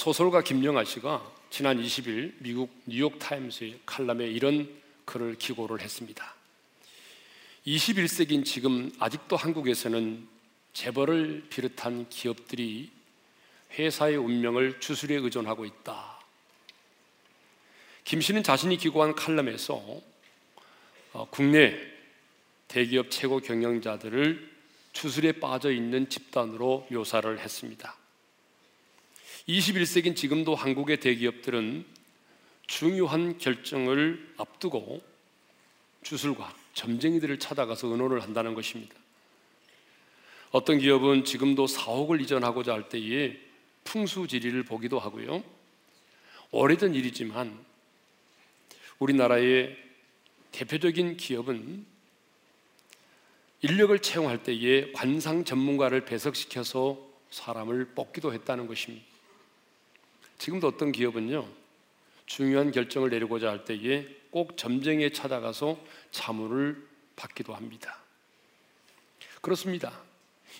소설가 김영아 씨가 지난 20일 미국 뉴욕 타임스의 칼럼에 이런 글을 기고를 했습니다. 21세기인 지금 아직도 한국에서는 재벌을 비롯한 기업들이 회사의 운명을 주술에 의존하고 있다. 김 씨는 자신이 기고한 칼럼에서 어, 국내 대기업 최고 경영자들을 주술에 빠져 있는 집단으로 묘사를 했습니다. 21세기인 지금도 한국의 대기업들은 중요한 결정을 앞두고 주술과 점쟁이들을 찾아가서 의논을 한다는 것입니다. 어떤 기업은 지금도 사옥을 이전하고자 할 때에 풍수지리를 보기도 하고요. 오래전 일이지만 우리나라의 대표적인 기업은 인력을 채용할 때에 관상 전문가를 배석시켜서 사람을 뽑기도 했다는 것입니다. 지금도 어떤 기업은요, 중요한 결정을 내리고자 할 때에 꼭 점쟁이에 찾아가서 자문을 받기도 합니다. 그렇습니다.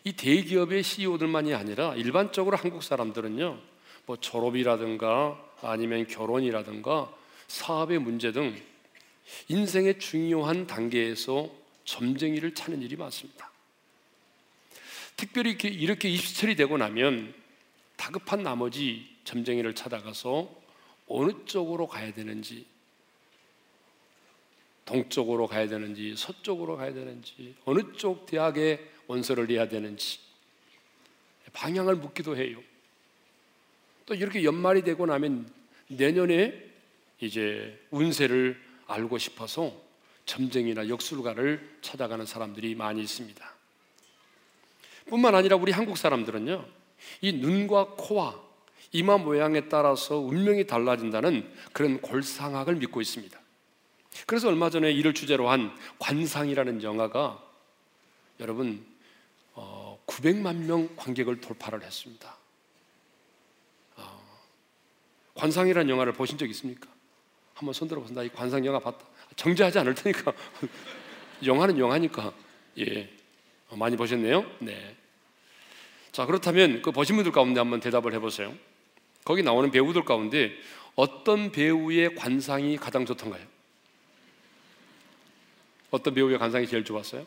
이 대기업의 CEO들만이 아니라 일반적으로 한국 사람들은요, 뭐 졸업이라든가 아니면 결혼이라든가 사업의 문제 등 인생의 중요한 단계에서 점쟁이를 찾는 일이 많습니다. 특별히 이렇게, 이렇게 입시철이 되고 나면 다급한 나머지 점쟁이를 찾아가서 어느 쪽으로 가야 되는지 동쪽으로 가야 되는지 서쪽으로 가야 되는지 어느 쪽 대학에 원서를 내야 되는지 방향을 묻기도 해요. 또 이렇게 연말이 되고 나면 내년에 이제 운세를 알고 싶어서 점쟁이나 역술가를 찾아가는 사람들이 많이 있습니다. 뿐만 아니라 우리 한국 사람들은요, 이 눈과 코와 이마 모양에 따라서 운명이 달라진다는 그런 골상학을 믿고 있습니다. 그래서 얼마 전에 이를 주제로 한 관상이라는 영화가 여러분 어, 900만 명 관객을 돌파를 했습니다. 어, 관상이라는 영화를 보신 적 있습니까? 한번 손들어 보세요. 나이 관상 영화 봤다. 정지하지 않을 테니까. 영화는 영화니까. 예. 어, 많이 보셨네요? 네. 자, 그렇다면 그 보신 분들 가운데 한번 대답을 해보세요. 거기 나오는 배우들 가운데 어떤 배우의 관상이 가장 좋던가요? 어떤 배우의 관상이 제일 좋았어요?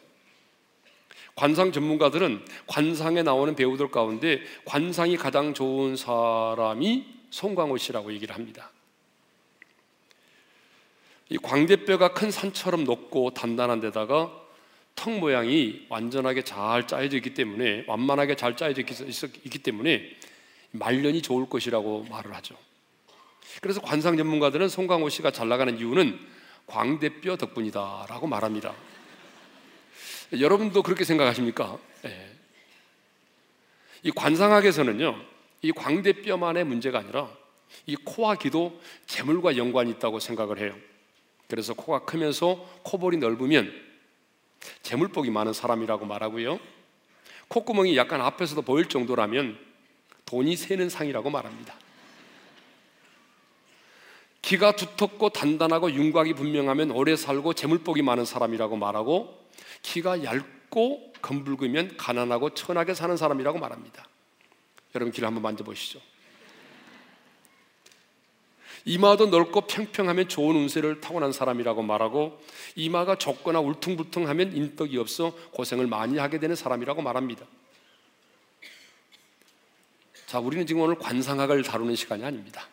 관상 전문가들은 관상에 나오는 배우들 가운데 관상이 가장 좋은 사람이 송강호 씨라고 얘기를 합니다. 이 광대뼈가 큰 산처럼 높고 단단한 데다가 턱 모양이 완전하게 잘 짜여져 있기 때문에 완만하게 잘 짜여져 있기 때문에 말년이 좋을 것이라고 말을 하죠. 그래서 관상 전문가들은 송강호 씨가 잘 나가는 이유는 광대뼈 덕분이다라고 말합니다. 여러분도 그렇게 생각하십니까? 네. 이 관상학에서는요, 이 광대뼈만의 문제가 아니라 이 코와 귀도 재물과 연관이 있다고 생각을 해요. 그래서 코가 크면서 코볼이 넓으면 재물복이 많은 사람이라고 말하고요. 콧구멍이 약간 앞에서도 보일 정도라면 돈이 새는 상이라고 말합니다. 기가 두텁고 단단하고 윤곽이 분명하면 오래 살고 재물복이 많은 사람이라고 말하고 키가 얇고 검붉으면 가난하고 천하게 사는 사람이라고 말합니다. 여러분 귀를 한번 만져보시죠. 이마도 넓고 평평하면 좋은 운세를 타고난 사람이라고 말하고 이마가 좁거나 울퉁불퉁하면 인덕이 없어 고생을 많이 하게 되는 사람이라고 말합니다. 자, 우리는 지금 오늘 관상학을 다루는 시간이 아닙니다.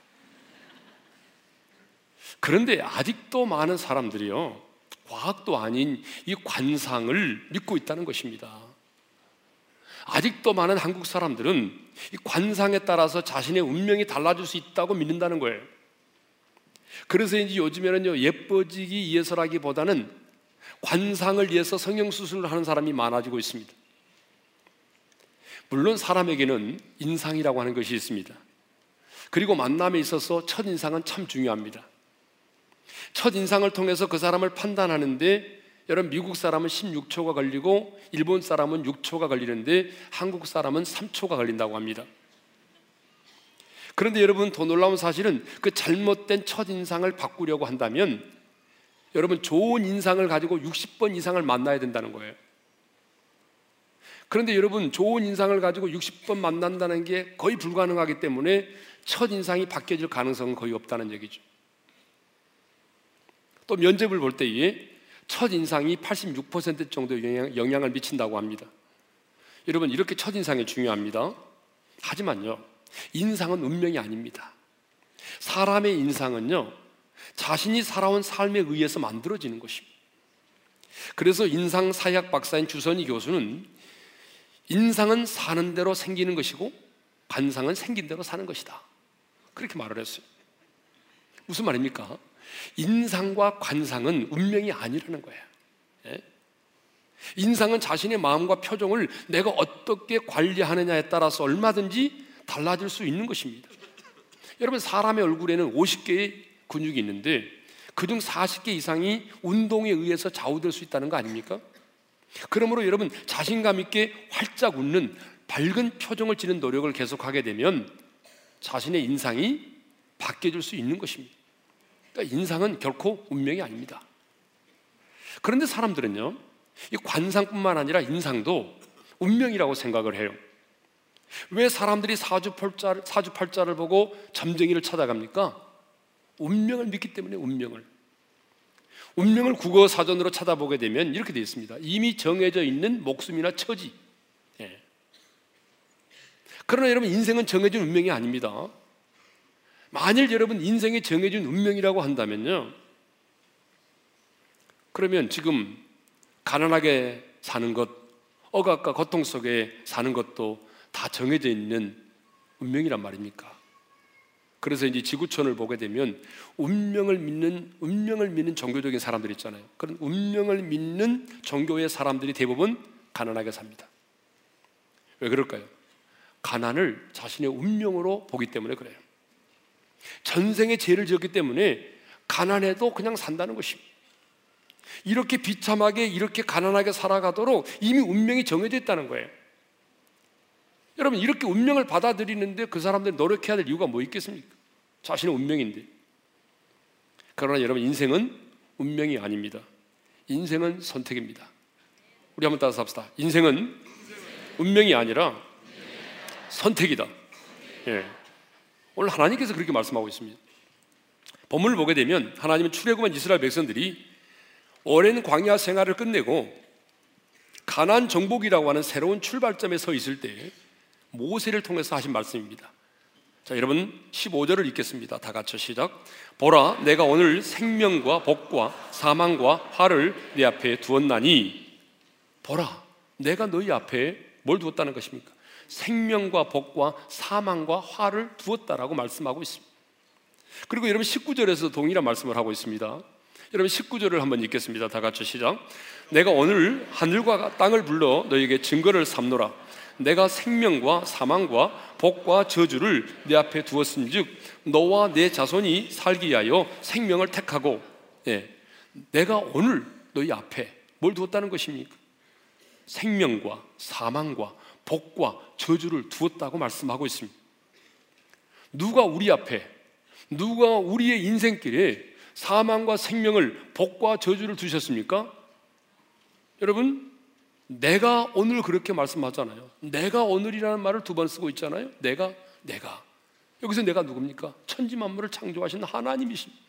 그런데 아직도 많은 사람들이요, 과학도 아닌 이 관상을 믿고 있다는 것입니다. 아직도 많은 한국 사람들은 이 관상에 따라서 자신의 운명이 달라질 수 있다고 믿는다는 거예요. 그래서 이제 요즘에는요, 예뻐지기 위해서라기보다는 관상을 위해서 성형수술을 하는 사람이 많아지고 있습니다. 물론 사람에게는 인상이라고 하는 것이 있습니다. 그리고 만남에 있어서 첫인상은 참 중요합니다. 첫인상을 통해서 그 사람을 판단하는데 여러분 미국 사람은 16초가 걸리고 일본 사람은 6초가 걸리는데 한국 사람은 3초가 걸린다고 합니다. 그런데 여러분 더 놀라운 사실은 그 잘못된 첫인상을 바꾸려고 한다면 여러분 좋은 인상을 가지고 60번 이상을 만나야 된다는 거예요. 그런데 여러분 좋은 인상을 가지고 60번 만난다는 게 거의 불가능하기 때문에 첫 인상이 바뀌어질 가능성은 거의 없다는 얘기죠. 또 면접을 볼 때에 첫 인상이 86% 정도 영향, 을 미친다고 합니다. 여러분 이렇게 첫 인상이 중요합니다. 하지만요 인상은 운명이 아닙니다. 사람의 인상은요 자신이 살아온 삶에 의해서 만들어지는 것입니다. 그래서 인상 사약 박사인 주선희 교수는 인상은 사는 대로 생기는 것이고 관상은 생긴 대로 사는 것이다. 그렇게 말을 했어요. 무슨 말입니까? 인상과 관상은 운명이 아니라는 거예요. 예? 인상은 자신의 마음과 표정을 내가 어떻게 관리하느냐에 따라서 얼마든지 달라질 수 있는 것입니다. 여러분, 사람의 얼굴에는 50개의 근육이 있는데 그중 40개 이상이 운동에 의해서 좌우될 수 있다는 거 아닙니까? 그러므로 여러분, 자신감 있게 활짝 웃는 밝은 표정을 지는 노력을 계속하게 되면 자신의 인상이 바뀌어질 수 있는 것입니다. 그러니까 인상은 결코 운명이 아닙니다. 그런데 사람들은요, 이 관상뿐만 아니라 인상도 운명이라고 생각을 해요. 왜 사람들이 사주팔자를, 사주팔자를 보고 점쟁이를 찾아갑니까? 운명을 믿기 때문에 운명을. 운명을 국어 사전으로 찾아보게 되면 이렇게 되어 있습니다. 이미 정해져 있는 목숨이나 처지. 예. 그러나 여러분 인생은 정해진 운명이 아닙니다. 만일 여러분 인생이 정해진 운명이라고 한다면요. 그러면 지금 가난하게 사는 것, 억압과 고통 속에 사는 것도 다 정해져 있는 운명이란 말입니까? 그래서 이제 지구촌을 보게 되면 운명을 믿는 운명을 믿는 종교적인 사람들 있잖아요. 그런 운명을 믿는 종교의 사람들이 대부분 가난하게 삽니다. 왜 그럴까요? 가난을 자신의 운명으로 보기 때문에 그래요. 전생에 죄를 지었기 때문에 가난해도 그냥 산다는 것입니다. 이렇게 비참하게 이렇게 가난하게 살아가도록 이미 운명이 정해져 있다는 거예요. 여러분 이렇게 운명을 받아들이는데 그 사람들이 노력해야 될 이유가 뭐 있겠습니까? 자신의 운명인데. 그러나 여러분 인생은 운명이 아닙니다. 인생은 선택입니다. 우리 한번 따라서 합시다. 인생은 운명이 아니라 선택이다. 예. 오늘 하나님께서 그렇게 말씀하고 있습니다. 본문을 보게 되면 하나님은 출애굽한 이스라엘 백성들이 오랜 광야 생활을 끝내고 가난 정복이라고 하는 새로운 출발점에 서 있을 때 모세를 통해서 하신 말씀입니다. 자, 여러분 15절을 읽겠습니다. 다 같이 시작. 보라, 내가 오늘 생명과 복과 사망과 화를 네 앞에 두었나니 보라, 내가 너희 앞에 뭘 두었다는 것입니까? 생명과 복과 사망과 화를 두었다라고 말씀하고 있습니다. 그리고 여러분 19절에서 동일한 말씀을 하고 있습니다. 여러분 19절을 한번 읽겠습니다. 다 같이 시작. 내가 오늘 하늘과 땅을 불러 너에게 증거를 삼노라. 내가 생명과 사망과 복과 저주를 내 앞에 두었은즉 너와 내 자손이 살기 위하여 생명을 택하고 예, 내가 오늘 너희 앞에 뭘 두었다는 것입니까? 생명과 사망과 복과 저주를 두었다고 말씀하고 있습니다. 누가 우리 앞에 누가 우리의 인생길에 사망과 생명을 복과 저주를 두셨습니까? 여러분 내가 오늘 그렇게 말씀하잖아요. 내가 오늘이라는 말을 두 번 쓰고 있잖아요. 내가, 내가. 여기서 내가 누굽니까? 천지 만물을 창조하신 하나님이십니다.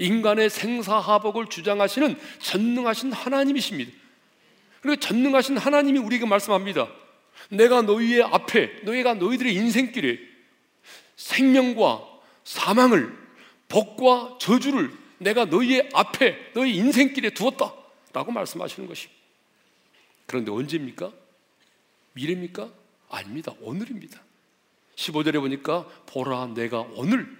인간의 생사하복을 주장하시는 전능하신 하나님이십니다. 그리고 전능하신 하나님이 우리에게 말씀합니다. 내가 너희의 앞에, 너희가 너희들의 인생길에 생명과 사망을, 복과 저주를 내가 너희의 앞에, 너희 인생길에 두었다. 라고 말씀하시는 것입니다. 그런데 언제입니까? 미래입니까? 아닙니다. 오늘입니다. 15절에 보니까 보라 내가 오늘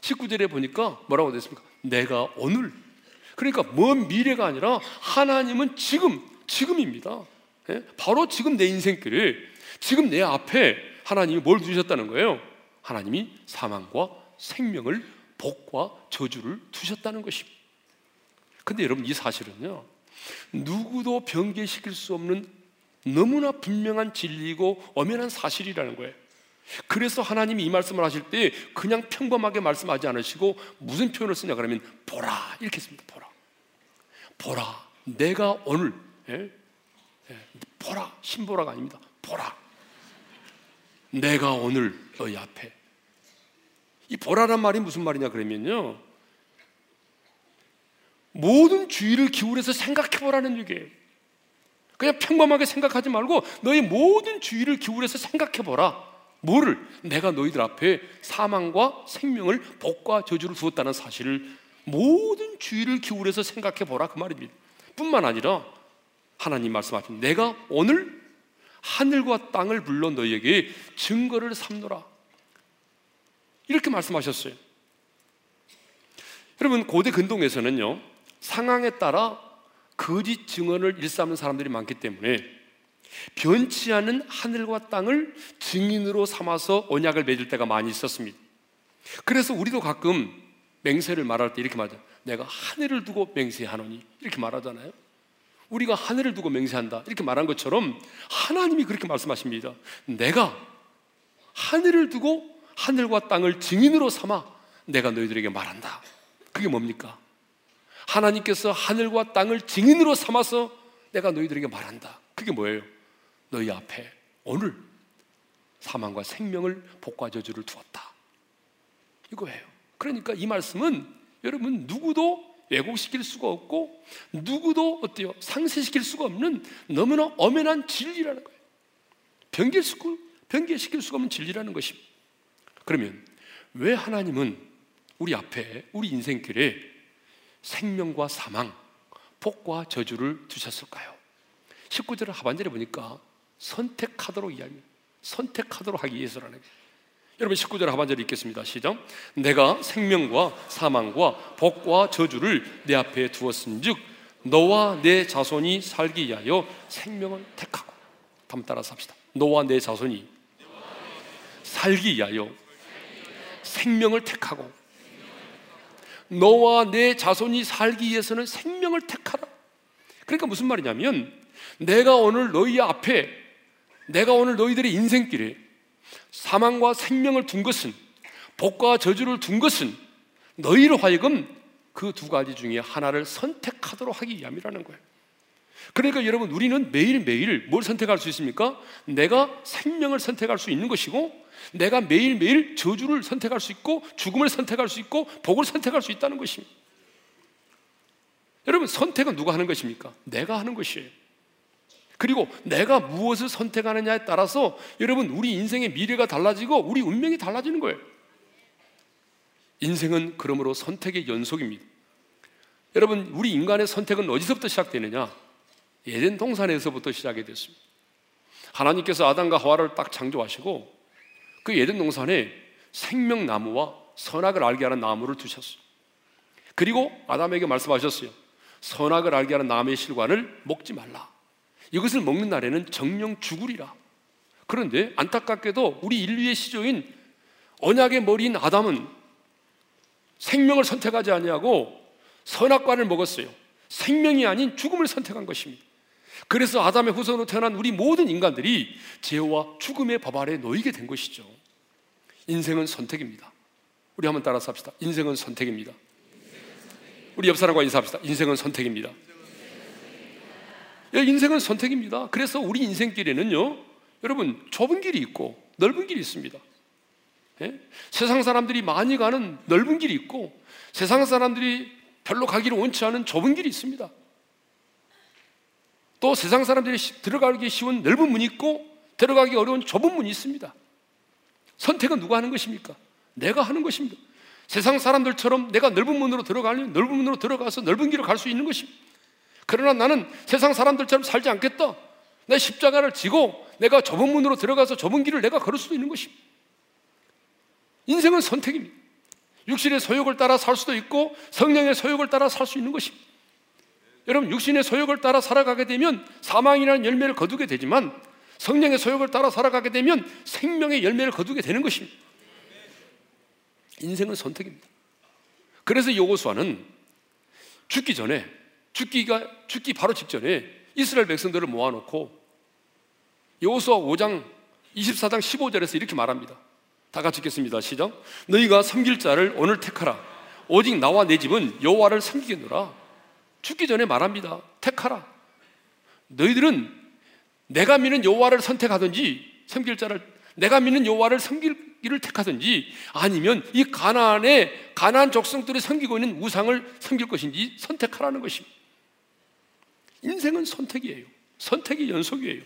19절에 보니까 뭐라고 됐습니까? 내가 오늘 그러니까 먼 미래가 아니라 하나님은 지금 지금입니다. 예? 바로 지금 내 인생길에 지금 내 앞에 하나님이 뭘 두셨다는 거예요? 하나님이 사망과 생명을 복과 저주를 두셨다는 것입니다. 근데 여러분 이 사실은요 누구도 변개시킬 수 없는 너무나 분명한 진리이고 엄연한 사실이라는 거예요. 그래서 하나님이 이 말씀을 하실 때 그냥 평범하게 말씀하지 않으시고 무슨 표현을 쓰냐 그러면 보라 이렇게 씁니다. 보라, 보라. 내가 오늘 예? 예, 보라 신보라가 아닙니다. 보라. 내가 오늘 너희 앞에 이 보라란 말이 무슨 말이냐 그러면요. 모든 주의를 기울여서 생각해 보라는 얘기예요. 그냥 평범하게 생각하지 말고 너의 모든 주의를 기울여서 생각해 보라. 뭐를? 내가 너희들 앞에 사망과 생명을 복과 저주를 두었다는 사실을 모든 주의를 기울여서 생각해 보라 그 말입니다. 뿐만 아니라 하나님 말씀하신 내가 오늘 하늘과 땅을 불러 너희에게 증거를 삼노라. 이렇게 말씀하셨어요. 여러분 고대 근동에서는요 상황에 따라 거짓 증언을 일삼는 사람들이 많기 때문에 변치 않은 하늘과 땅을 증인으로 삼아서 언약을 맺을 때가 많이 있었습니다. 그래서 우리도 가끔 맹세를 말할 때 이렇게 말하죠. 내가 하늘을 두고 맹세하노니 이렇게 말하잖아요. 우리가 하늘을 두고 맹세한다 이렇게 말한 것처럼 하나님이 그렇게 말씀하십니다. 내가 하늘을 두고 하늘과 땅을 증인으로 삼아 내가 너희들에게 말한다. 그게 뭡니까? 하나님께서 하늘과 땅을 증인으로 삼아서 내가 너희들에게 말한다. 그게 뭐예요? 너희 앞에 오늘 사망과 생명을 복과 저주를 두었다. 이거예요. 그러니까 이 말씀은 여러분 누구도 왜곡시킬 수가 없고 누구도 어때요? 상쇄시킬 수가 없는 너무나 엄연한 진리라는 거예요. 변개시킬, 변개시킬 수가 없는 진리라는 것입니다. 그러면 왜 하나님은 우리 앞에 우리 인생길에 생명과 사망, 복과 저주를 두셨을까요? 19절 하반절에 보니까 선택하도록 이야기합니다. 선택하도록 하기 위해서라는 거예요. 여러분 19절 하반절 읽겠습니다. 시작. 내가 생명과 사망과 복과 저주를 내 앞에 두었은즉 너와 내 자손이 살기 위하여 생명을 택하고 한번 따라서 합시다. 너와 내 자손이 살기 위하여 생명을 택하고 너와 내 자손이 살기 위해서는 생명을 택하라. 그러니까 무슨 말이냐면 내가 오늘 너희 앞에 내가 오늘 너희들의 인생길에 사망과 생명을 둔 것은 복과 저주를 둔 것은 너희로 하여금 그 두 가지 중에 하나를 선택하도록 하기 위함이라는 거예요. 그러니까 여러분 우리는 매일매일 뭘 선택할 수 있습니까? 내가 생명을 선택할 수 있는 것이고 내가 매일매일 저주를 선택할 수 있고 죽음을 선택할 수 있고 복을 선택할 수 있다는 것입니다. 여러분 선택은 누가 하는 것입니까? 내가 하는 것이에요. 그리고 내가 무엇을 선택하느냐에 따라서 여러분 우리 인생의 미래가 달라지고 우리 운명이 달라지는 거예요. 인생은 그러므로 선택의 연속입니다. 여러분 우리 인간의 선택은 어디서부터 시작되느냐? 예전 동산에서부터 시작이 됐습니다. 하나님께서 아담과 하와를 딱 창조하시고 그 예전 동산에 생명나무와 선악을 알게 하는 나무를 두셨어요. 그리고 아담에게 말씀하셨어요. 선악을 알게 하는 나무의 실과를 먹지 말라. 이것을 먹는 날에는 정령 죽으리라. 그런데 안타깝게도 우리 인류의 시조인 언약의 머리인 아담은 생명을 선택하지 아니하고 선악과를 먹었어요. 생명이 아닌 죽음을 선택한 것입니다. 그래서 아담의 후손으로 태어난 우리 모든 인간들이 죄와 죽음의 법 아래 놓이게 된 것이죠. 인생은 선택입니다. 우리 한번 따라서 합시다. 인생은 선택입니다. 우리 옆 사람과 인사합시다. 인생은 선택입니다. 예, 인생은 선택입니다. 그래서 우리 인생길에는요, 여러분 좁은 길이 있고 넓은 길이 있습니다. 예? 세상 사람들이 많이 가는 넓은 길이 있고 세상 사람들이 별로 가기를 원치 않은 좁은 길이 있습니다. 또 세상 사람들이 들어가기 쉬운 넓은 문이 있고 들어가기 어려운 좁은 문이 있습니다. 선택은 누가 하는 것입니까? 내가 하는 것입니다. 세상 사람들처럼 내가 넓은 문으로 들어가려면 넓은 문으로 들어가서 넓은 길을 갈 수 있는 것입니다. 그러나 나는 세상 사람들처럼 살지 않겠다. 내 십자가를 지고 내가 좁은 문으로 들어가서 좁은 길을 내가 걸을 수도 있는 것입니다. 인생은 선택입니다. 육신의 소욕을 따라 살 수도 있고 성령의 소욕을 따라 살 수 있는 것입니다. 여러분 육신의 소욕을 따라 살아가게 되면 사망이라는 열매를 거두게 되지만 성령의 소욕을 따라 살아가게 되면 생명의 열매를 거두게 되는 것입니다. 인생은 선택입니다. 그래서 요고수아는 죽기 전에 죽기가 죽기 바로 직전에 이스라엘 백성들을 모아놓고 여호수아 5장 24장 15절에서 이렇게 말합니다. 다 같이 읽겠습니다. 시작. 너희가 섬길 자를 오늘 택하라. 오직 나와 내 집은 여호와를 섬기겠노라. 죽기 전에 말합니다. 택하라. 너희들은 내가 믿는 여호와를 선택하든지 섬길 자를 내가 믿는 여호와를 섬기기를 택하든지 아니면 이 가나안의 가나안 족속들이 섬기고 있는 우상을 섬길 것인지 선택하라는 것입니다. 인생은 선택이에요. 선택의 연속이에요.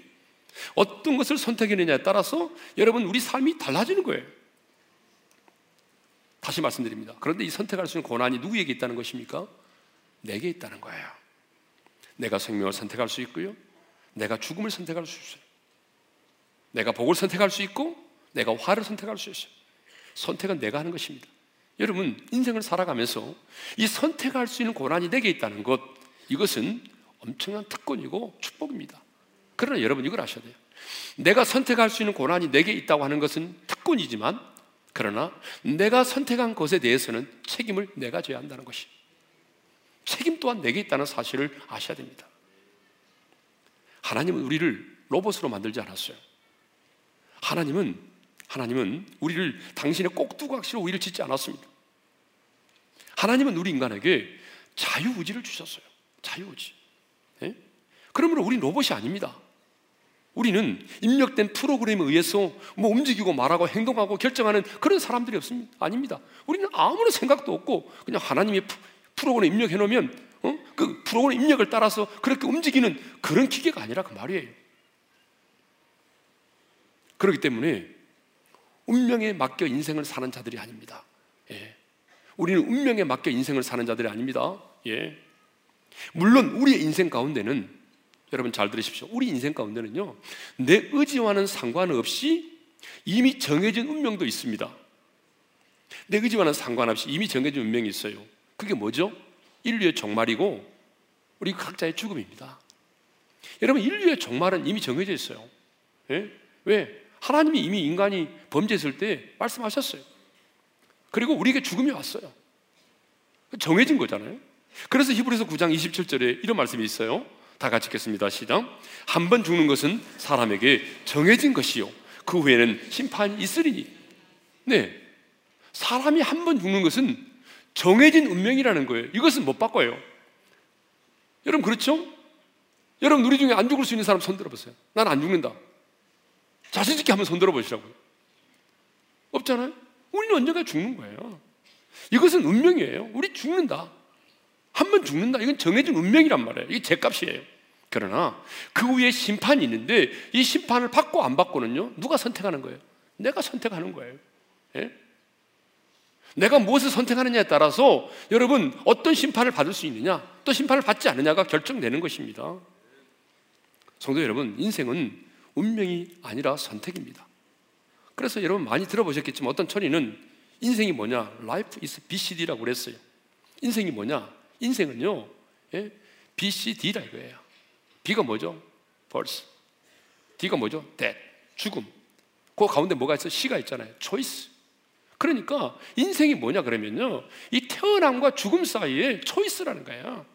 어떤 것을 선택했느냐에 따라서 여러분 우리 삶이 달라지는 거예요. 다시 말씀드립니다. 그런데 이 선택할 수 있는 권한이 누구에게 있다는 것입니까? 내게 있다는 거예요. 내가 생명을 선택할 수 있고요. 내가 죽음을 선택할 수 있어요. 내가 복을 선택할 수 있고 내가 화를 선택할 수 있어요. 선택은 내가 하는 것입니다. 여러분 인생을 살아가면서 이 선택할 수 있는 권한이 내게 있다는 것 이것은 엄청난 특권이고 축복입니다. 그러나 여러분 이걸 아셔야 돼요. 내가 선택할 수 있는 권한이 내게 있다고 하는 것은 특권이지만 그러나 내가 선택한 것에 대해서는 책임을 내가 져야 한다는 것이 책임 또한 내게 있다는 사실을 아셔야 됩니다. 하나님은 우리를 로봇으로 만들지 않았어요. 하나님은 하나님은 우리를 당신의 꼭두각시로 우리를 짓지 않았습니다. 하나님은 우리 인간에게 자유의지를 주셨어요. 자유의지. 네? 그러므로 우리 로봇이 아닙니다. 우리는 입력된 프로그램에 의해서 뭐 움직이고 말하고 행동하고 결정하는 그런 사람들이 없습니다. 아닙니다. 우리는 아무런 생각도 없고 그냥 하나님의 프로그램 입력해 놓으면 어? 그 프로그램 입력을 따라서 그렇게 움직이는 그런 기계가 아니라 그 말이에요. 그렇기 때문에 운명에 맡겨 인생을 사는 자들이 아닙니다. 예. 우리는 운명에 맡겨 인생을 사는 자들이 아닙니다. 예. 물론 우리의 인생 가운데는 여러분 잘 들으십시오. 우리 인생 가운데는요, 내 의지와는 상관없이 이미 정해진 운명도 있습니다. 내 의지와는 상관없이 이미 정해진 운명이 있어요. 그게 뭐죠? 인류의 종말이고 우리 각자의 죽음입니다. 여러분 인류의 종말은 이미 정해져 있어요. 예? 왜? 하나님이 이미 인간이 범죄했을 때 말씀하셨어요. 그리고 우리에게 죽음이 왔어요. 정해진 거잖아요. 그래서 히브리서 9장 27절에 이런 말씀이 있어요. 다 같이 읽겠습니다. 시작. 한 번 죽는 것은 사람에게 정해진 것이요. 그 후에는 심판이 있으리니. 네. 사람이 한 번 죽는 것은 정해진 운명이라는 거예요. 이것은 못 바꿔요. 여러분, 그렇죠? 여러분, 우리 중에 안 죽을 수 있는 사람 손 들어보세요. 난 안 죽는다. 자신 있게 한번 손 들어보시라고요. 없잖아요? 우리는 언젠가 죽는 거예요. 이것은 운명이에요. 우리 죽는다. 한 번 죽는다. 이건 정해진 운명이란 말이에요. 이게 죄값이에요. 그러나 그 후에 심판이 있는데 이 심판을 받고 안 받고는요, 누가 선택하는 거예요? 내가 선택하는 거예요. 예? 내가 무엇을 선택하느냐에 따라서 여러분 어떤 심판을 받을 수 있느냐, 또 심판을 받지 않느냐가 결정되는 것입니다. 성도 여러분, 인생은 운명이 아니라 선택입니다. 그래서 여러분 많이 들어보셨겠지만 어떤 천인은 인생이 뭐냐? Life is BCD라고 그랬어요. 인생이 뭐냐? 인생은요, 예? BCD라 이거예요. B가 뭐죠? Birth. D가 뭐죠? Death. 죽음. 그 가운데 뭐가 있어? C가 있잖아요. Choice. 그러니까 인생이 뭐냐 그러면요. 이 태어남과 죽음 사이에 초이스라는 거예요.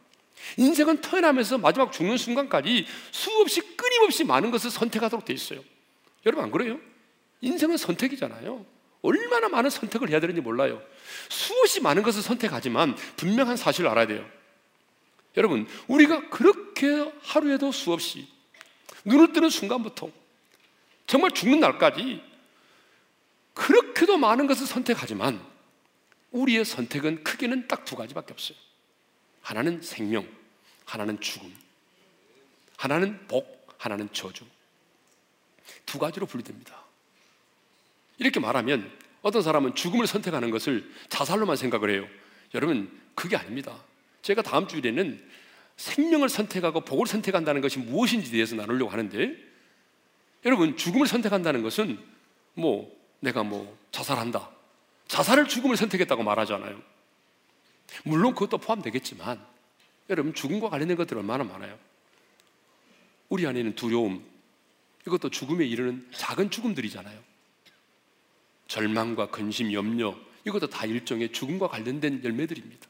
인생은 태어나면서 마지막 죽는 순간까지 수없이 끊임없이 많은 것을 선택하도록 돼 있어요. 여러분 안 그래요? 인생은 선택이잖아요. 얼마나 많은 선택을 해야 되는지 몰라요. 수없이 많은 것을 선택하지만 분명한 사실을 알아야 돼요. 여러분, 우리가 그렇게 하루에도 수없이 눈을 뜨는 순간부터 정말 죽는 날까지 그렇게도 많은 것을 선택하지만 우리의 선택은 크게는 딱 두 가지밖에 없어요. 하나는 생명, 하나는 죽음. 하나는 복, 하나는 저주. 두 가지로 분리됩니다. 이렇게 말하면 어떤 사람은 죽음을 선택하는 것을 자살로만 생각을 해요. 여러분, 그게 아닙니다. 제가 다음 주일에는 생명을 선택하고 복을 선택한다는 것이 무엇인지 대해서 나누려고 하는데, 여러분, 죽음을 선택한다는 것은 뭐, 내가 뭐, 자살한다. 자살을 죽음을 선택했다고 말하잖아요. 물론 그것도 포함되겠지만, 여러분, 죽음과 관련된 것들 얼마나 많아요. 우리 안에는 두려움, 이것도 죽음에 이르는 작은 죽음들이잖아요. 절망과 근심, 염려, 이것도 다 일종의 죽음과 관련된 열매들입니다.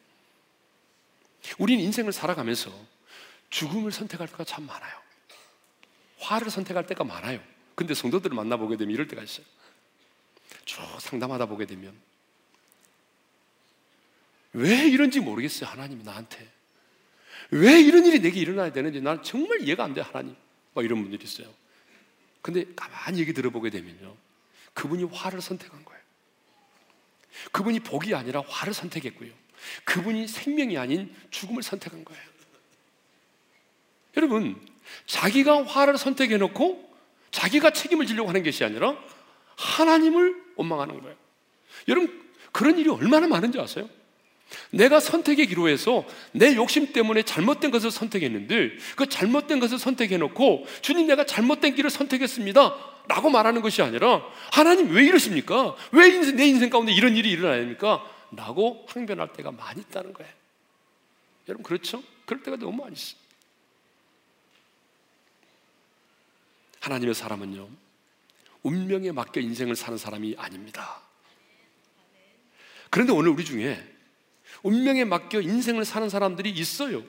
우리는 인생을 살아가면서 죽음을 선택할 때가 참 많아요. 화를 선택할 때가 많아요. 근데 성도들을 만나보게 되면 이럴 때가 있어요. 쭉 상담하다 보게 되면 왜 이런지 모르겠어요. 하나님이 나한테. 왜 이런 일이 내게 일어나야 되는지 나는 정말 이해가 안 돼, 하나님. 막 이런 분들이 있어요. 근데 가만히 얘기 들어보게 되면요. 그분이 화를 선택한 거예요. 그분이 복이 아니라 화를 선택했고요. 그분이 생명이 아닌 죽음을 선택한 거예요. 여러분, 자기가 화를 선택해 놓고 자기가 책임을 지려고 하는 것이 아니라 하나님을 원망하는 거예요. 여러분, 그런 일이 얼마나 많은지 아세요? 내가 선택의 기로에서 내 욕심 때문에 잘못된 것을 선택했는데 그 잘못된 것을 선택해 놓고 주님 내가 잘못된 길을 선택했습니다. 라고 말하는 것이 아니라 하나님 왜 이러십니까? 왜 내 인생 가운데 이런 일이 일어나니까? 라고 항변할 때가 많이 있다는 거예요. 여러분 그렇죠? 그럴 때가 너무 많이 있어요. 하나님의 사람은요, 운명에 맡겨 인생을 사는 사람이 아닙니다. 그런데 오늘 우리 중에 운명에 맡겨 인생을 사는 사람들이 있어요.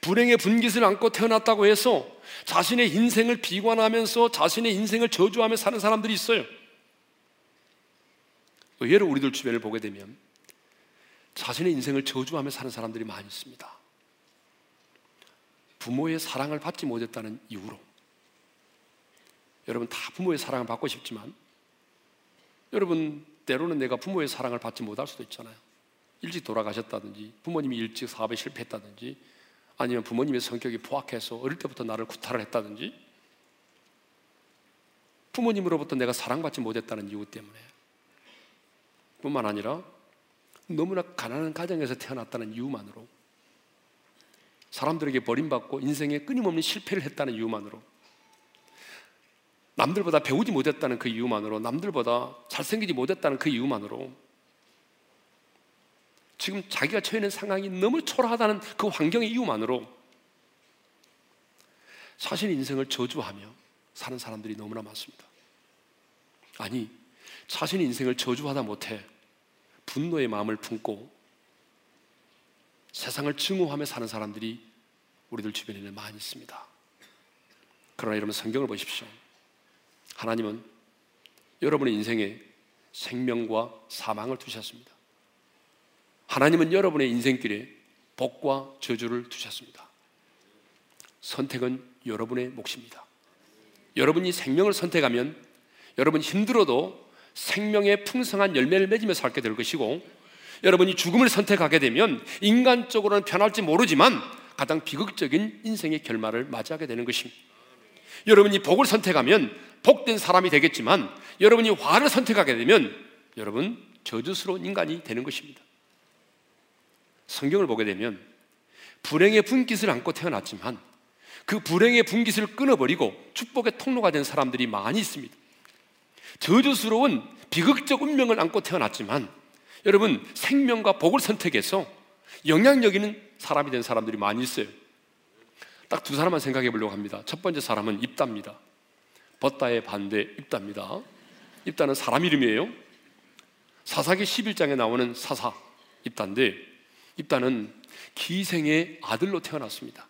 불행의 분깃을 안고 태어났다고 해서 자신의 인생을 비관하면서 자신의 인생을 저주하며 사는 사람들이 있어요. 의외로 우리들 주변을 보게 되면 자신의 인생을 저주하며 사는 사람들이 많이 있습니다. 부모의 사랑을 받지 못했다는 이유로. 여러분 다 부모의 사랑을 받고 싶지만 여러분 때로는 내가 부모의 사랑을 받지 못할 수도 있잖아요. 일찍 돌아가셨다든지 부모님이 일찍 사업에 실패했다든지 아니면 부모님의 성격이 포악해서 어릴 때부터 나를 구타를 했다든지 부모님으로부터 내가 사랑받지 못했다는 이유 때문에 뿐만 아니라 너무나 가난한 가정에서 태어났다는 이유만으로 사람들에게 버림받고 인생에 끊임없는 실패를 했다는 이유만으로 남들보다 배우지 못했다는 그 이유만으로 남들보다 잘생기지 못했다는 그 이유만으로 지금 자기가 처해 있는 상황이 너무 초라하다는 그 환경의 이유만으로 자신의 인생을 저주하며 사는 사람들이 너무나 많습니다. 아니, 자신의 인생을 저주하다 못해 분노의 마음을 품고 세상을 증오하며 사는 사람들이 우리들 주변에는 많이 있습니다. 그러나 여러분 성경을 보십시오. 하나님은 여러분의 인생에 생명과 사망을 두셨습니다. 하나님은 여러분의 인생길에 복과 저주를 두셨습니다. 선택은 여러분의 몫입니다. 여러분이 생명을 선택하면 여러분 힘들어도 생명의 풍성한 열매를 맺으며 살게 될 것이고 여러분이 죽음을 선택하게 되면 인간적으로는 편할지 모르지만 가장 비극적인 인생의 결말을 맞이하게 되는 것입니다. 여러분이 복을 선택하면 복된 사람이 되겠지만 여러분이 화를 선택하게 되면 여러분 저주스러운 인간이 되는 것입니다. 성경을 보게 되면 불행의 분깃을 안고 태어났지만 그 불행의 분깃을 끊어버리고 축복의 통로가 된 사람들이 많이 있습니다. 저주스러운 비극적 운명을 안고 태어났지만 여러분 생명과 복을 선택해서 영향력 있는 사람이 된 사람들이 많이 있어요. 딱 두 사람만 생각해 보려고 합니다. 첫 번째 사람은 입다입니다. 벗다의 반대 입다입니다. 입다는 사람 이름이에요. 사사기 11장에 나오는 사사 입다인데 입다는 기생의 아들로 태어났습니다.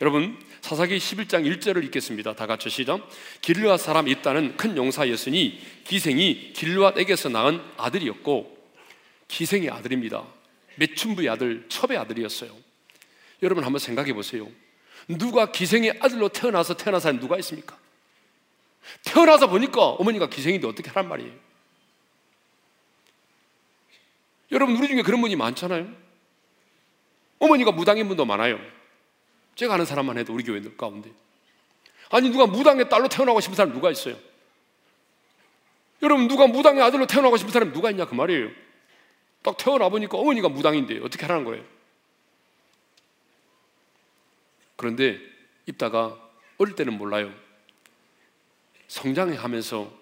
여러분 사사기 11장 1절을 읽겠습니다. 다 같이 시작. 길르앗 사람 입다는 큰 용사였으니 기생이 길르앗에게서 낳은 아들이었고 기생의 아들입니다. 매춘부의 아들, 첩의 아들이었어요. 여러분 한번 생각해 보세요. 누가 기생의 아들로 태어나서 태어난 사람 누가 있습니까? 태어나서 보니까 어머니가 기생인데 어떻게 하란 말이에요? 여러분 우리 중에 그런 분이 많잖아요. 어머니가 무당인 분도 많아요. 제가 아는 사람만 해도 우리 교회들 가운데. 아니 누가 무당의 딸로 태어나고 싶은 사람 누가 있어요? 여러분 누가 무당의 아들로 태어나고 싶은 사람 누가 있냐 그 말이에요. 딱 태어나 보니까 어머니가 무당인데 어떻게 하라는 거예요? 그런데 입다가 어릴 때는 몰라요. 성장하면서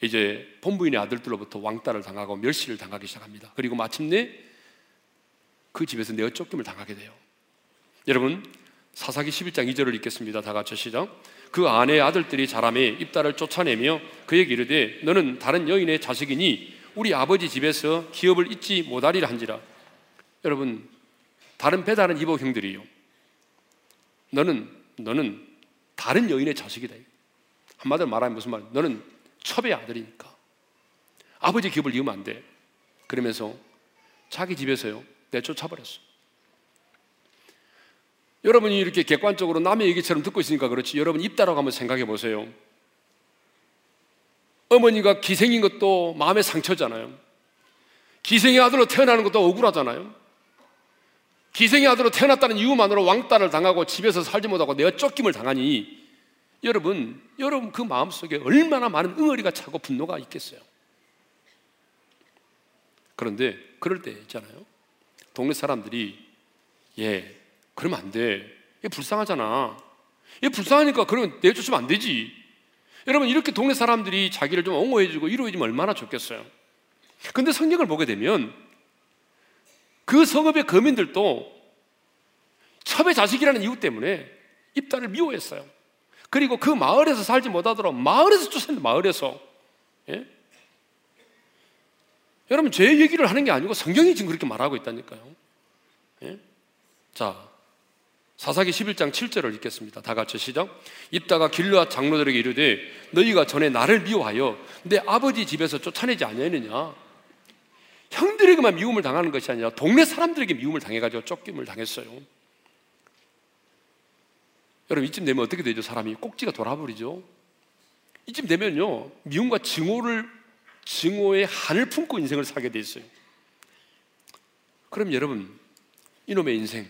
이제 본부인의 아들들로부터 왕따를 당하고 멸시를 당하기 시작합니다. 그리고 마침내 그 집에서 내어 쫓김을 당하게 돼요. 여러분 사사기 11장 2절을 읽겠습니다. 다 같이 시작. 그 아내의 아들들이 자람에 입다를 쫓아내며 그에게 이르되 너는 다른 여인의 자식이니 우리 아버지 집에서 기업을 잊지 못하리라 한지라. 여러분 다른 배다른 이복 형들이요. 너는 너는 다른 여인의 자식이다. 한마디로 말하면 무슨 말? 너는 첩의 아들이니까 아버지 기업을 이으면 안 돼. 그러면서 자기 집에서요 내쫓아버렸어. 여러분이 이렇게 객관적으로 남의 얘기처럼 듣고 있으니까 그렇지. 여러분 입다라고 한번 생각해 보세요. 어머니가 기생인 것도 마음의 상처잖아요. 기생의 아들로 태어나는 것도 억울하잖아요. 기생의 아들로 태어났다는 이유만으로 왕따를 당하고 집에서 살지 못하고 내가 쫓김을 당하니 여러분, 여러분 그 마음속에 얼마나 많은 응어리가 차고 분노가 있겠어요. 그런데 그럴 때 있잖아요. 동네 사람들이 예, 그러면 안 돼. 이게 불쌍하잖아. 이게 불쌍하니까 그러면 내쫓으면 안 되지. 여러분 이렇게 동네 사람들이 자기를 좀 옹호해주고 위로해주면 얼마나 좋겠어요. 근데 성경을 보게 되면 그 성읍의 거민들도 첩의 자식이라는 이유 때문에 입다를 미워했어요. 그리고 그 마을에서 살지 못하도록 마을에서 쫓았는데 마을에서 예? 여러분 제 얘기를 하는 게 아니고 성경이 지금 그렇게 말하고 있다니까요. 예? 자 사사기 11장 7절을 읽겠습니다. 다 같이 시작. 입다가 길르앗 장로들에게 이르되 너희가 전에 나를 미워하여 내 아버지 집에서 쫓아내지 아니하느냐 형들에게만 미움을 당하는 것이 아니라 동네 사람들에게 미움을 당해가지고 쫓김을 당했어요. 여러분 이쯤 되면 어떻게 되죠? 사람이 꼭지가 돌아버리죠. 이쯤 되면요 미움과 증오를 증오의 한을 품고 인생을 살게 돼 있어요. 그럼 여러분 이놈의 인생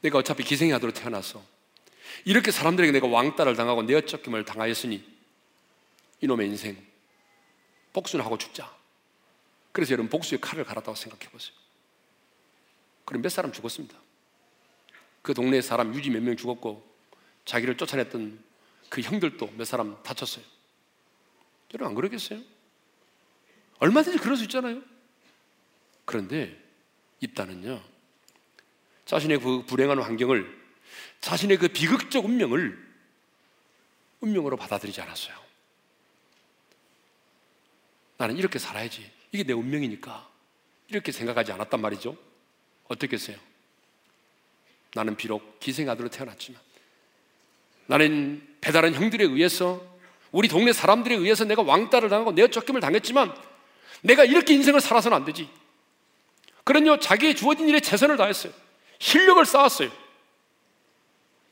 내가 어차피 기생의 아들로 태어나서 이렇게 사람들에게 내가 왕따를 당하고 내어 쫓김을 당하였으니 이놈의 인생 복수는 하고 죽자. 그래서 여러분 복수의 칼을 갈았다고 생각해 보세요. 그럼 몇 사람 죽었습니다. 그 동네 사람 유지 몇 명 죽었고 자기를 쫓아냈던 그 형들도 몇 사람 다쳤어요. 여러분 안 그러겠어요? 얼마든지 그럴 수 있잖아요. 그런데 입다는요. 자신의 그 불행한 환경을 자신의 그 비극적 운명을 운명으로 받아들이지 않았어요. 나는 이렇게 살아야지. 이게 내 운명이니까. 이렇게 생각하지 않았단 말이죠. 어떻겠어요? 나는 비록 기생아들로 태어났지만 나는 배달한 형들에 의해서 우리 동네 사람들에 의해서 내가 왕따를 당하고 내어 쫓김을 당했지만 내가 이렇게 인생을 살아서는 안 되지. 그런요, 자기의 주어진 일에 최선을 다했어요. 실력을 쌓았어요.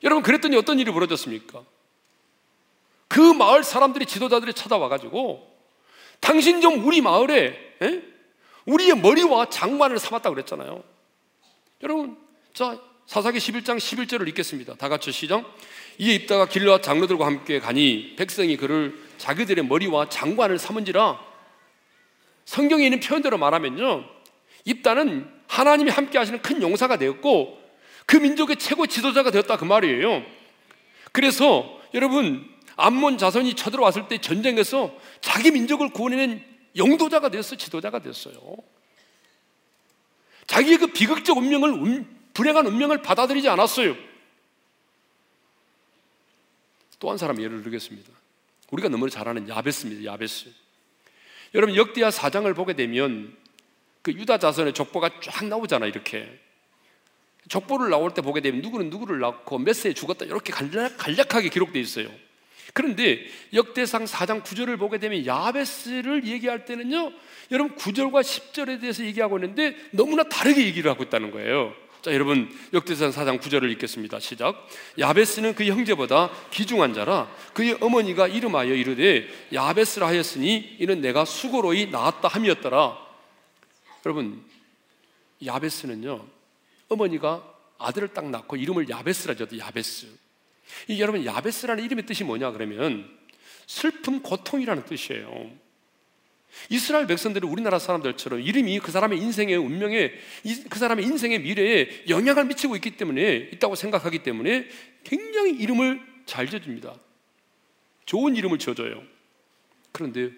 여러분, 그랬더니 어떤 일이 벌어졌습니까? 그 마을 사람들이 지도자들이 찾아와 가지고 당신 좀 우리 마을에 에? 우리의 머리와 장관을 삼았다고 그랬잖아요. 여러분, 자, 사사기 11장 11절을 읽겠습니다. 다 같이 시작. 이에 입다가 길러 장로들과 함께 가니 백성이 그를 자기들의 머리와 장관을 삼은지라 성경에 있는 표현대로 말하면요. 입다는 하나님이 함께 하시는 큰 용사가 되었고 그 민족의 최고 지도자가 되었다 그 말이에요. 그래서 여러분 암몬 자손이 쳐들어왔을 때 전쟁에서 자기 민족을 구원해낸 영도자가 되었어 지도자가 되었어요. 자기의 그 비극적 운명을 불행한 운명을 받아들이지 않았어요. 또 한 사람 예를 들겠습니다. 우리가 너무 잘 아는 야베스입니다. 야베스. 여러분 역대하 4장을 보게 되면 그 유다 자손의 족보가 쫙 나오잖아 이렇게. 족보를 나올 때 보게 되면 누구는 누구를 낳고 몇 세에 죽었다 이렇게 간략, 간략 하게 기록되어 있어요. 그런데 역대상 4장 9절을 보게 되면 야베스를 얘기할 때는요, 여러분 9절과 10절에 대해서 얘기하고 있는데 너무나 다르게 얘기를 하고 있다는 거예요. 자, 여러분 역대상 4장 9절을 읽겠습니다. 시작. 야베스는 그 형제보다 기중한 자라 그의 어머니가 이름하여 이르되 야베스라 하였으니 이는 내가 수고로이 낳았다 함이었더라. 여러분 야베스는요 어머니가 아들을 딱 낳고 이름을 야베스라 졌도 야베스. 이 여러분 야베스라는 이름의 뜻이 뭐냐 그러면 슬픔, 고통이라는 뜻이에요. 이스라엘 백성들은 우리나라 사람들처럼 이름이 그 사람의 인생의 운명에 그 사람의 인생의 미래에 영향을 미치고 있기 때문에 있다고 생각하기 때문에 굉장히 이름을 잘 지어줍니다. 좋은 이름을 지어줘요. 그런데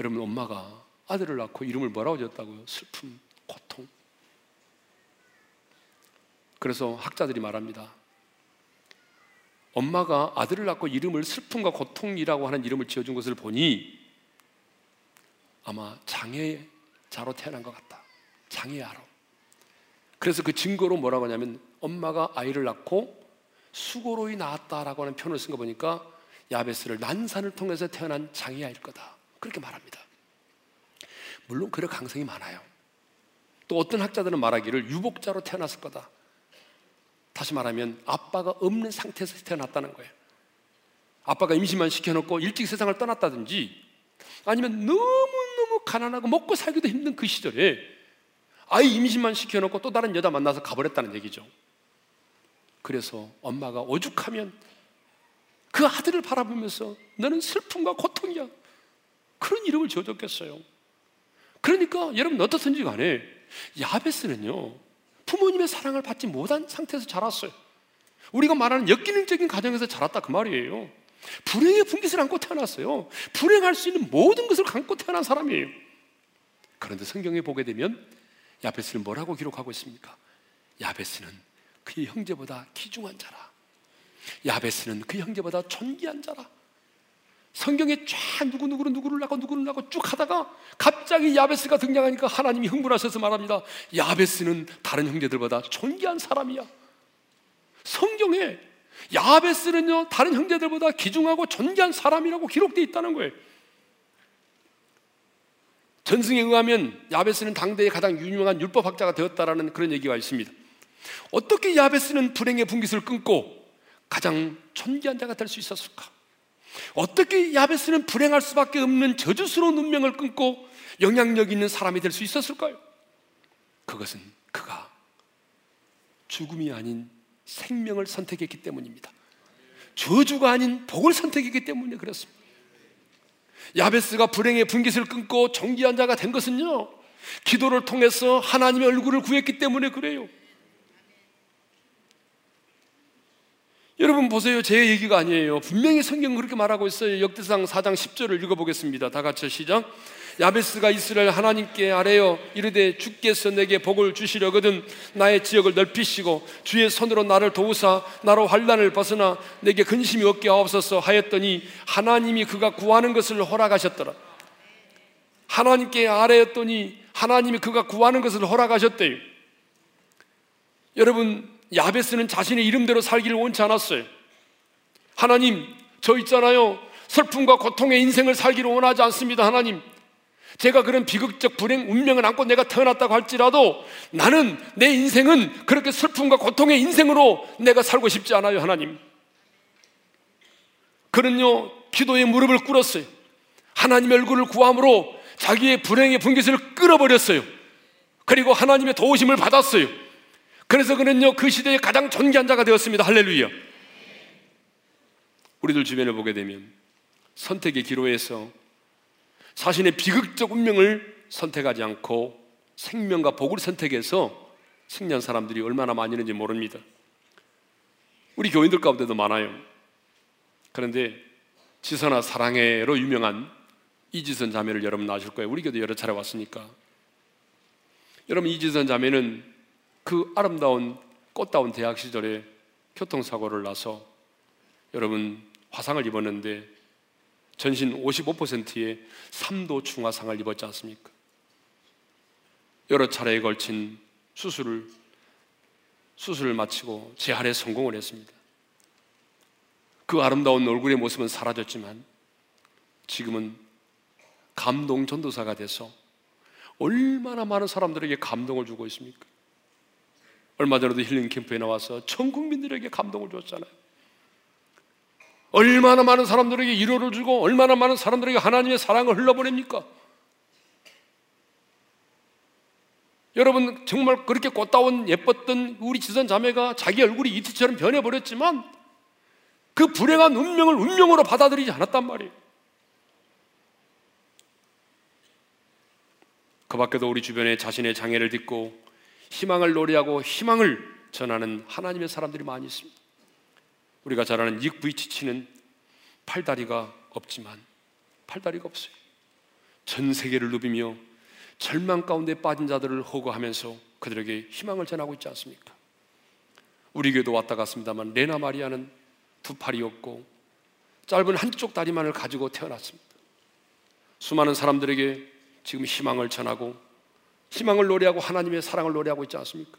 여러분 엄마가 아들을 낳고 이름을 뭐라고 지었다고요? 슬픔, 고통. 그래서 학자들이 말합니다. 엄마가 아들을 낳고 이름을 슬픔과 고통이라고 하는 이름을 지어준 것을 보니 아마 장애자로 태어난 것 같다. 장애아로. 그래서 그 증거로 뭐라고 하냐면 엄마가 아이를 낳고 수고로이 낳았다라고 하는 표현을 쓴 거 보니까 야베스를 난산을 통해서 태어난 장애아일 거다. 그렇게 말합니다. 물론 그럴 가능성이 많아요. 또 어떤 학자들은 말하기를 유복자로 태어났을 거다. 다시 말하면 아빠가 없는 상태에서 태어났다는 거예요. 아빠가 임신만 시켜놓고 일찍 세상을 떠났다든지 아니면 너무너무 가난하고 먹고 살기도 힘든 그 시절에 아이 임신만 시켜놓고 또 다른 여자 만나서 가버렸다는 얘기죠. 그래서 엄마가 오죽하면 그 아들을 바라보면서 너는 슬픔과 고통이야. 그런 이름을 지어줬겠어요. 그러니까 여러분 어떻든지 간에 야베스는요 부모님의 사랑을 받지 못한 상태에서 자랐어요. 우리가 말하는 역기능적인 가정에서 자랐다 그 말이에요. 불행의 분깃을 안고 태어났어요. 불행할 수 있는 모든 것을 안고 태어난 사람이에요. 그런데 성경에 보게 되면 야베스는 뭐라고 기록하고 있습니까? 야베스는 그의 형제보다 귀중한 자라. 야베스는 그 형제보다 존귀한 자라. 성경에 쫙 누구 누구를 누구를 낳고 누구를 낳고 쭉 하다가 갑자기 야베스가 등장하니까 하나님이 흥분하셔서 말합니다. 야베스는 다른 형제들보다 존귀한 사람이야. 성경에 야베스는요 다른 형제들보다 귀중하고 존귀한 사람이라고 기록되어 있다는 거예요. 전승에 의하면 야베스는 당대의 가장 유명한 율법학자가 되었다라는 그런 얘기가 있습니다. 어떻게 야베스는 불행의 분깃을 끊고 가장 존귀한 자가 될 수 있었을까? 어떻게 야베스는 불행할 수밖에 없는 저주스러운 운명을 끊고 영향력 있는 사람이 될 수 있었을까요? 그것은 그가 죽음이 아닌 생명을 선택했기 때문입니다. 저주가 아닌 복을 선택했기 때문에 그렇습니다. 야베스가 불행의 분깃을 끊고 정기한 자가 된 것은요, 기도를 통해서 하나님의 얼굴을 구했기 때문에 그래요. 여러분 보세요. 제 얘기가 아니에요. 분명히 성경 그렇게 말하고 있어요. 역대상 4장 10절을 읽어보겠습니다. 다 같이 시작. 야베스가 이스라엘 하나님께 아뢰어 이르되 주께서 내게 복을 주시려거든 나의 지역을 넓히시고 주의 손으로 나를 도우사 나로 환란을 벗어나 내게 근심이 없게 하옵소서 하였더니 하나님이 그가 구하는 것을 허락하셨더라. 하나님께 아뢰었더니 하나님이 그가 구하는 것을 허락하셨대요. 여러분 야베스는 자신의 이름대로 살기를 원치 않았어요. 하나님, 저 있잖아요. 슬픔과 고통의 인생을 살기를 원하지 않습니다. 하나님. 제가 그런 비극적 불행 운명을 안고 내가 태어났다고 할지라도 나는 내 인생은 그렇게 슬픔과 고통의 인생으로 내가 살고 싶지 않아요, 하나님. 그는요, 기도에 무릎을 꿇었어요. 하나님의 얼굴을 구함으로 자기의 불행의 분깃을 끌어버렸어요. 그리고 하나님의 도우심을 받았어요. 그래서 그는요, 그 시대의 가장 존귀한 자가 되었습니다. 할렐루야. 우리들 주변을 보게 되면 선택의 기로에서 자신의 비극적 운명을 선택하지 않고 생명과 복을 선택해서 승리한 사람들이 얼마나 많이 있는지 모릅니다. 우리 교인들 가운데도 많아요. 그런데 지선아 사랑해로 유명한 이지선 자매를 여러분 아실 거예요. 우리 교도 여러 차례 왔으니까. 여러분 이지선 자매는 그 아름다운 꽃다운 대학 시절에 교통사고를 나서 여러분 화상을 입었는데 전신 55%의 3도 중화상을 입었지 않습니까? 여러 차례에 걸친 수술을 수술을 마치고 재활에 성공을 했습니다. 그 아름다운 얼굴의 모습은 사라졌지만 지금은 감동 전도사가 돼서 얼마나 많은 사람들에게 감동을 주고 있습니까? 얼마 전에도 힐링 캠프에 나와서 전 국민들에게 감동을 줬잖아요. 얼마나 많은 사람들에게 위로를 주고 얼마나 많은 사람들에게 하나님의 사랑을 흘러보냅니까? 여러분 정말 그렇게 꽃다운 예뻤던 우리 지선 자매가 자기 얼굴이 이티처럼 변해버렸지만 그 불행한 운명을 운명으로 받아들이지 않았단 말이에요. 그 밖에도 우리 주변에 자신의 장애를 딛고 희망을 노래하고 희망을 전하는 하나님의 사람들이 많이 있습니다. 우리가 잘 아는 닉 부이치치는 팔다리가 없지만 팔다리가 없어요. 전 세계를 누비며 절망 가운데 빠진 자들을 호구하면서 그들에게 희망을 전하고 있지 않습니까? 우리 교회도 왔다 갔습니다만 레나 마리아는 두 팔이 없고 짧은 한쪽 다리만을 가지고 태어났습니다. 수많은 사람들에게 지금 희망을 전하고 희망을 노래하고 하나님의 사랑을 노래하고 있지 않습니까?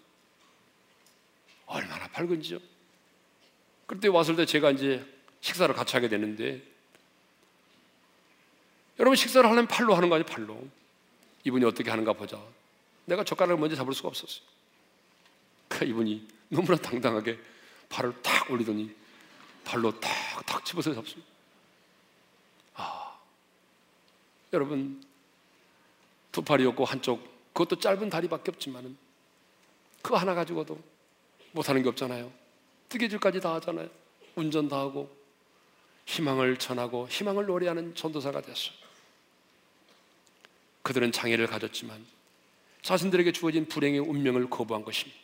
얼마나 밝은지요. 그때 왔을 때 제가 이제 식사를 같이 하게 되는데 여러분 식사를 하려면 팔로 하는 거 아니에요? 팔로. 이분이 어떻게 하는가 보자. 내가 젓가락을 먼저 잡을 수가 없었어요. 그 이분이 너무나 당당하게 발을 탁 올리더니 발로 탁 탁 집어서 잡습니다. 아, 여러분 두 팔이었고 한쪽 그것도 짧은 다리밖에 없지만은 그거 하나 가지고도 못하는 게 없잖아요. 뜨개질까지 다 하잖아요. 운전 다 하고 희망을 전하고 희망을 노래하는 전도사가 됐어요. 그들은 장애를 가졌지만 자신들에게 주어진 불행의 운명을 거부한 것입니다.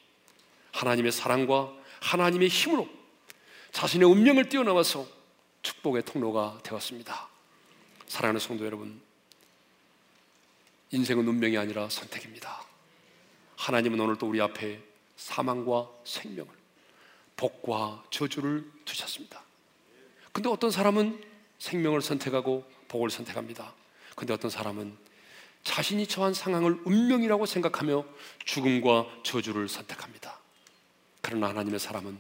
하나님의 사랑과 하나님의 힘으로 자신의 운명을 뛰어넘어서 축복의 통로가 되었습니다. 사랑하는 성도 여러분, 인생은 운명이 아니라 선택입니다. 하나님은 오늘도 우리 앞에 사망과 생명을, 복과 저주를 두셨습니다. 근데 어떤 사람은 생명을 선택하고 복을 선택합니다. 근데 어떤 사람은 자신이 처한 상황을 운명이라고 생각하며 죽음과 저주를 선택합니다. 그러나 하나님의 사람은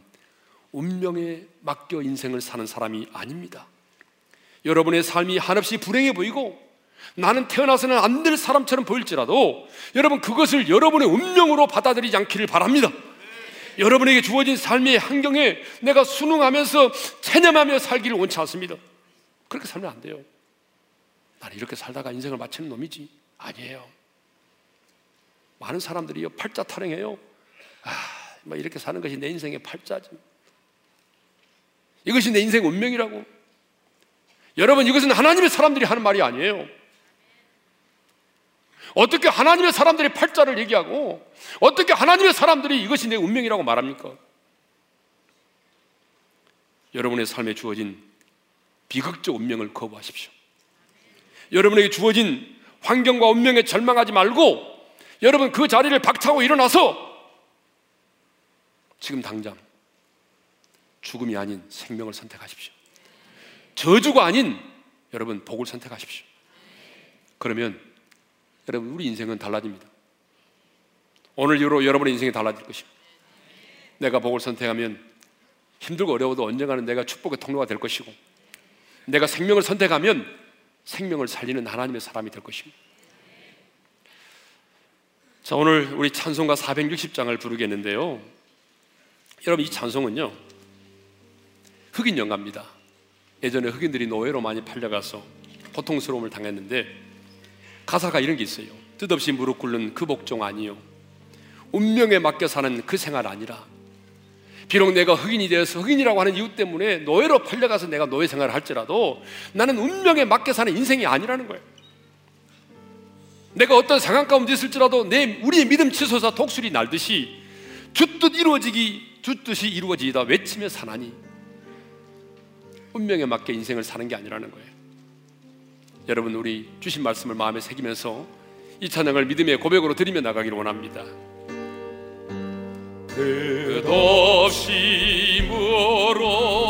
운명에 맡겨 인생을 사는 사람이 아닙니다. 여러분의 삶이 한없이 불행해 보이고 나는 태어나서는 안 될 사람처럼 보일지라도 여러분 그것을 여러분의 운명으로 받아들이지 않기를 바랍니다. 여러분에게 주어진 삶의 환경에 내가 순응하면서 체념하며 살기를 원치 않습니다. 그렇게 살면 안 돼요. 나는 이렇게 살다가 인생을 마치는 놈이지. 아니에요. 많은 사람들이요, 팔자 타령해요. 아, 뭐 이렇게 사는 것이 내 인생의 팔자지. 이것이 내 인생 운명이라고. 여러분, 이것은 하나님의 사람들이 하는 말이 아니에요. 어떻게 하나님의 사람들이 팔자를 얘기하고 어떻게 하나님의 사람들이 이것이 내 운명이라고 말합니까? 여러분의 삶에 주어진 비극적 운명을 거부하십시오. 여러분에게 주어진 환경과 운명에 절망하지 말고 여러분 그 자리를 박차고 일어나서 지금 당장 죽음이 아닌 생명을 선택하십시오. 저주가 아닌 여러분 복을 선택하십시오. 그러면 여러분 우리 인생은 달라집니다. 오늘 이후로 여러분의 인생이 달라질 것입니다. 내가 복을 선택하면 힘들고 어려워도 언젠가는 내가 축복의 통로가 될 것이고 내가 생명을 선택하면 생명을 살리는 하나님의 사람이 될 것입니다. 자, 오늘 우리 찬송가 460장을 부르겠는데요. 여러분 이 찬송은요. 흑인 영가입니다. 예전에 흑인들이 노예로 많이 팔려가서 고통스러움을 당했는데 가사가 이런 게 있어요. 뜻없이 무릎 꿇는 그 복종 아니요. 운명에 맡겨 사는 그 생활 아니라 비록 내가 흑인이 되어서 흑인이라고 하는 이유 때문에 노예로 팔려가서 내가 노예 생활을 할지라도 나는 운명에 맡겨 사는 인생이 아니라는 거예요. 내가 어떤 상황 가운데 있을지라도 내 우리의 믿음 치솟아 독수리 날듯이 주뜻 이루어지기 주뜻이 이루어지다 외치며 사나니 운명에 맞게 인생을 사는 게 아니라는 거예요. 여러분 우리 주신 말씀을 마음에 새기면서 이 찬양을 믿음의 고백으로 드리며 나가기를 원합니다. 끝없이 물어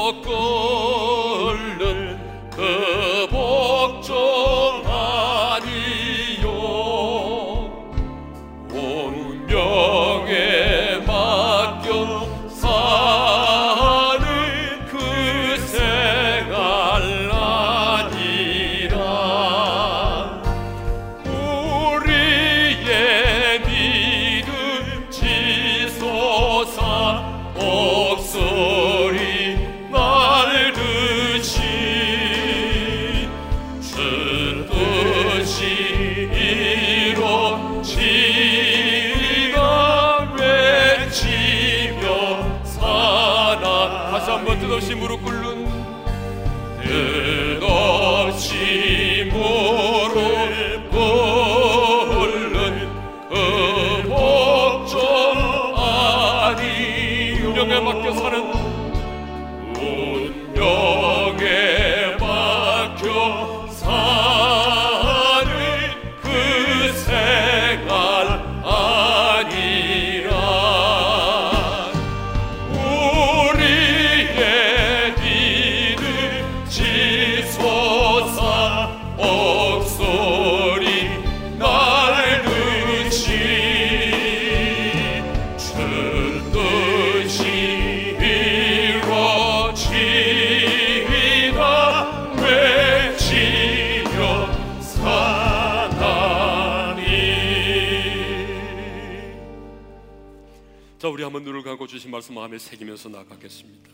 감고 주신 말씀 마음에 새기면서 나가겠습니다.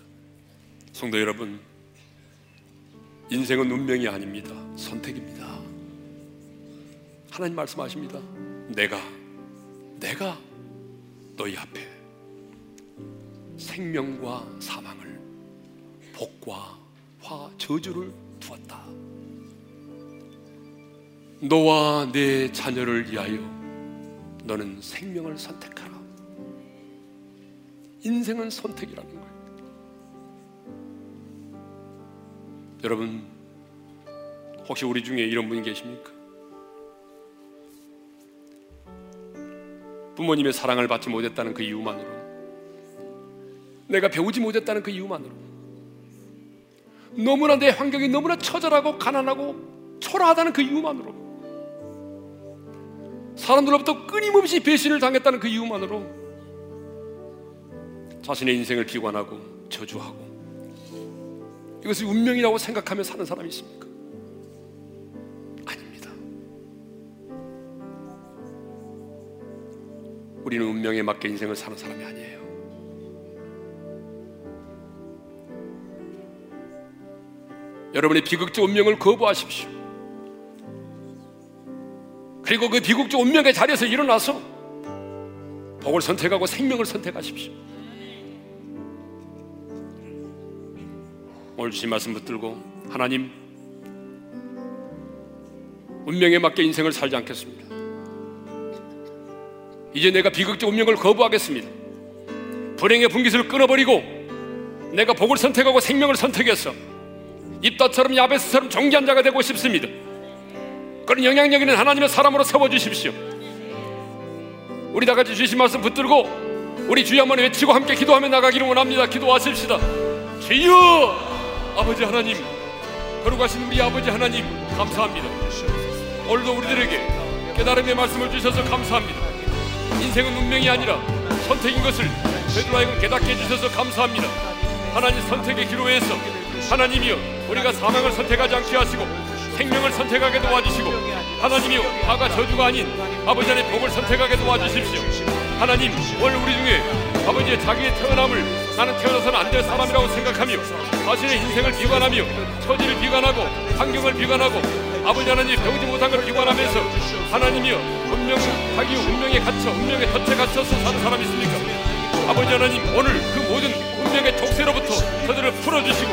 성도 여러분, 인생은 운명이 아닙니다. 선택입니다. 하나님 말씀하십니다. 내가, 내가 너희 앞에 생명과 사망을, 복과 화, 저주를 두었다. 너와 내 자녀를 위하여 너는 생명을 선택하라. 인생은 선택이라는 거예요. 여러분, 혹시 우리 중에 이런 분이 계십니까? 부모님의 사랑을 받지 못했다는 그 이유만으로, 내가 배우지 못했다는 그 이유만으로, 너무나 내 환경이 너무나 처절하고 가난하고 초라하다는 그 이유만으로, 사람들로부터 끊임없이 배신을 당했다는 그 이유만으로 자신의 인생을 비관하고 저주하고 이것을 운명이라고 생각하며 사는 사람이 있습니까? 아닙니다. 우리는 운명에 맞게 인생을 사는 사람이 아니에요. 여러분의 비극적 운명을 거부하십시오. 그리고 그 비극적 운명의 자리에서 일어나서 복을 선택하고 생명을 선택하십시오. 오늘 주신 말씀 붙들고 하나님 운명에 맞게 인생을 살지 않겠습니다. 이제 내가 비극적 운명을 거부하겠습니다. 불행의 분깃을 끊어버리고 내가 복을 선택하고 생명을 선택했어. 입다처럼 야베스처럼 정기한 자가 되고 싶습니다. 그런 영향력 있는 하나님의 사람으로 세워주십시오. 우리 다 같이 주신 말씀 붙들고 우리 주여 한번 외치고 함께 기도하며 나가기를 원합니다. 기도하십시다. 주여! 아버지 하나님, 거룩하신 우리 아버지 하나님, 감사합니다. 오늘도 우리들에게 깨달음의 말씀을 주셔서 감사합니다. 인생은 운명이 아니라 선택인 것을 베드로하여금 깨닫게 해주셔서 감사합니다. 하나님 선택의 기로에서 하나님이여 우리가 사망을 선택하지 않게 하시고 생명을 선택하게 도와주시고 하나님이여 화가 저주가 아닌 아버지 안의 복을 선택하게 도와주십시오. 하나님 오늘 우리 중에 아버지의 자기의 태어남을 나는 태어나서는 안 될 사람이라고 생각하며 자신의 인생을 비관하며 처지를 비관하고 환경을 비관하고 아버지 하나님 배우지 못한 걸 비관하면서 하나님이여 운명 자기 운명에 갇혀 운명에 덫에 갇혀서 사는 사람이 있습니까? 아버지 하나님 오늘 그 모든 운명의 족쇄로부터 저들을 풀어주시고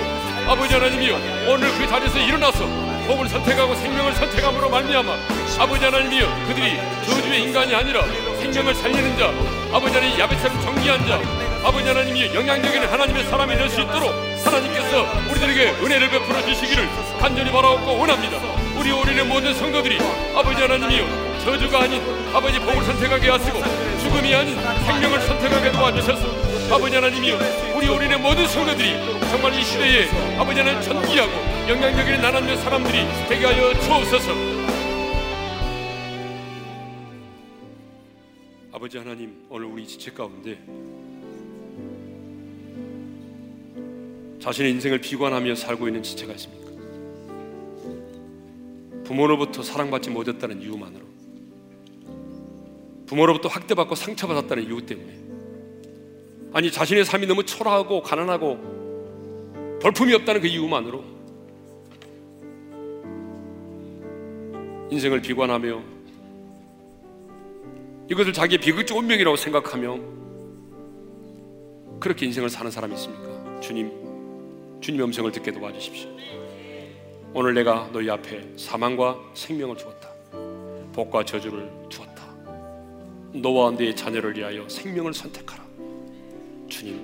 아버지 하나님이여 오늘 그 자리에서 일어나서 복을 선택하고 생명을 선택함으로 말미암아 아버지 하나님이여 그들이 저주의 인간이 아니라 생명을 살리는 자 아버지 하나님 야베처럼 정리한 자 아버지 하나님이 영향력있는 하나님의 사람이 될 수 있도록 하나님께서 우리들에게 은혜를 베풀어 주시기를 간절히 바라옵고 원합니다. 우리 올인의 모든 성도들이 아버지 하나님이여 저주가 아닌 아버지 복을 선택하게 하시고 죽음이 아닌 생명을 선택하게 도와주셔서 아버지 하나님이여 우리 올인의 모든 성도들이 정말 이 시대에 아버지 하나님 전기하고 영향력 있는 하나님의 사람들이 되게 하여 주옵소서 아버지 하나님 오늘 우리 지체 가운데 자신의 인생을 비관하며 살고 있는 지체가 있습니까? 부모로부터 사랑받지 못했다는 이유만으로 부모로부터 학대받고 상처받았다는 이유 때문에 아니 자신의 삶이 너무 초라하고 가난하고 벌품이 없다는 그 이유만으로 인생을 비관하며 이것을 자기의 비극적 운명이라고 생각하며 그렇게 인생을 사는 사람이 있습니까? 주님 주님의 음성을 듣게 도와주십시오. 오늘 내가 너희 앞에 사망과 생명을 주었다. 복과 저주를 두었다. 너와 네 자녀를 위하여 생명을 선택하라. 주님,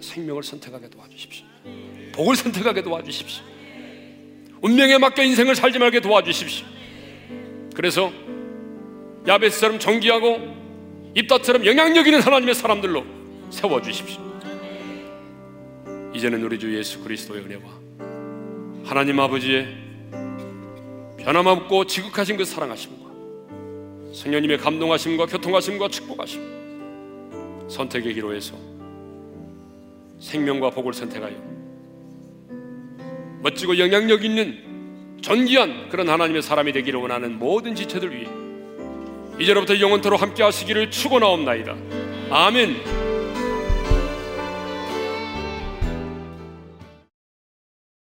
생명을 선택하게 도와주십시오. 복을 선택하게 도와주십시오. 운명에 맞게 인생을 살지 말게 도와주십시오. 그래서 야베스처럼 정기하고 입다처럼 영향력 있는 하나님의 사람들로 세워 주십시오. 이제는 우리 주 예수 그리스도의 은혜와 하나님 아버지의 변함없고 지극하신 그 사랑하심과 성령님의 감동하심과 교통하심과 축복하심 선택의 기로에서 생명과 복을 선택하여 멋지고 영향력 있는 존귀한 그런 하나님의 사람이 되기를 원하는 모든 지체들 위해 이제로부터 영원토록 함께 하시기를 축원하옵나이다. 아멘.